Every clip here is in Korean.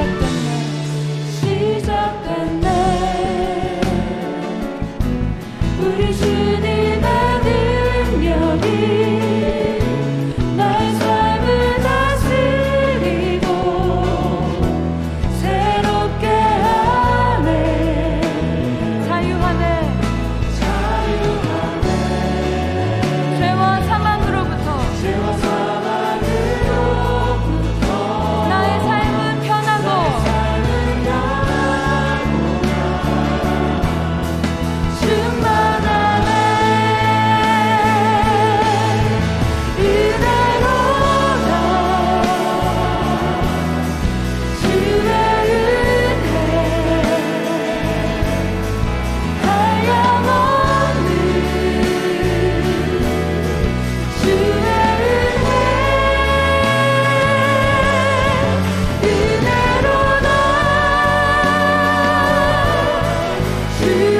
내 가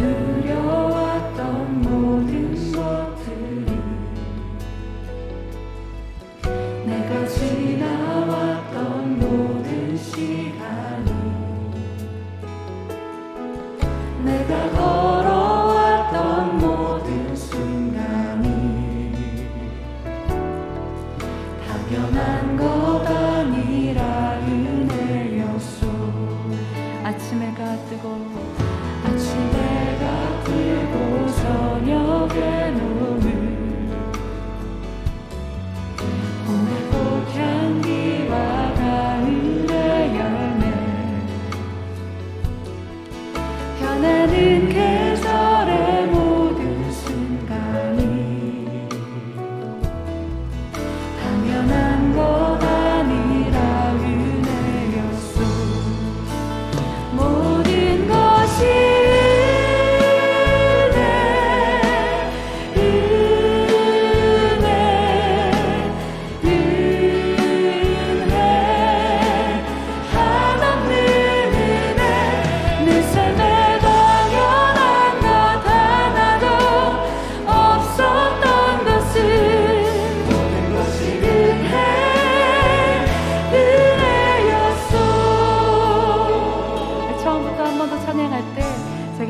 누려왔던 모든 것들이 내가 지나왔던 모든 시간이 내가 걸어왔던 모든 순간이 당연한 것 that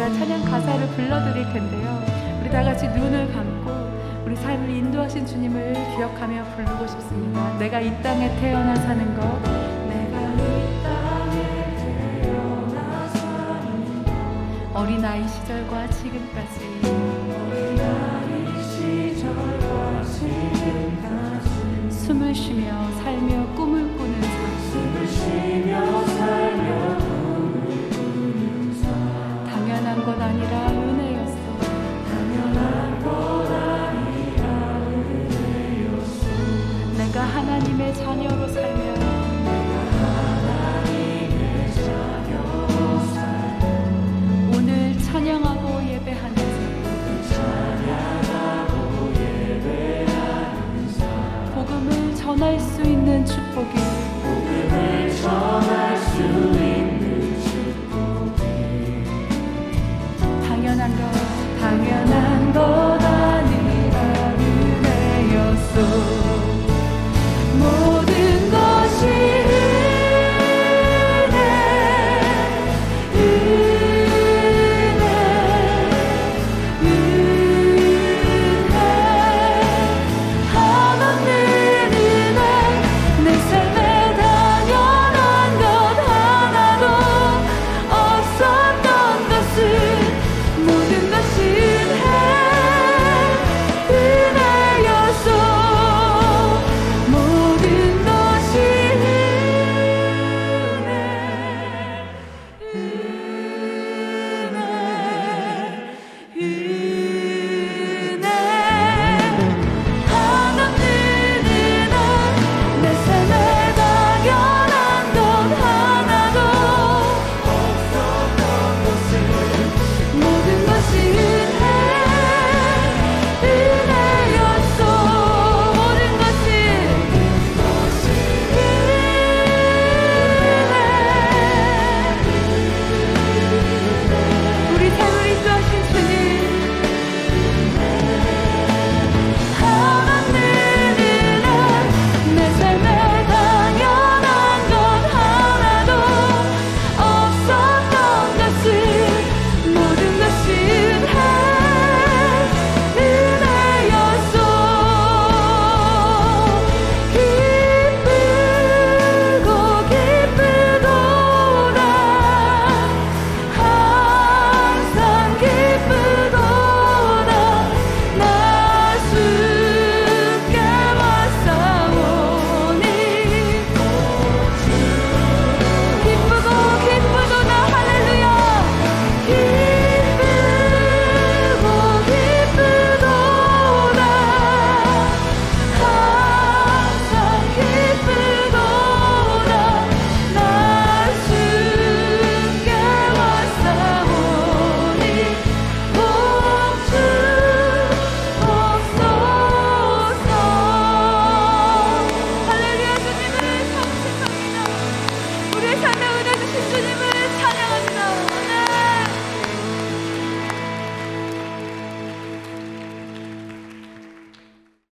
제가 찬양 가사를 불러드릴 텐데요. 우리 다 같이 눈을 감고 우리 삶을 인도하신 주님을 기억하며 부르고 싶습니다. 내가 이 땅에 태어나 사는 것, 내가 이 땅에 태어나 사는 어린아이 시절과 지금까지 어린아이 시절과 지금까지 숨을 쉬며 살며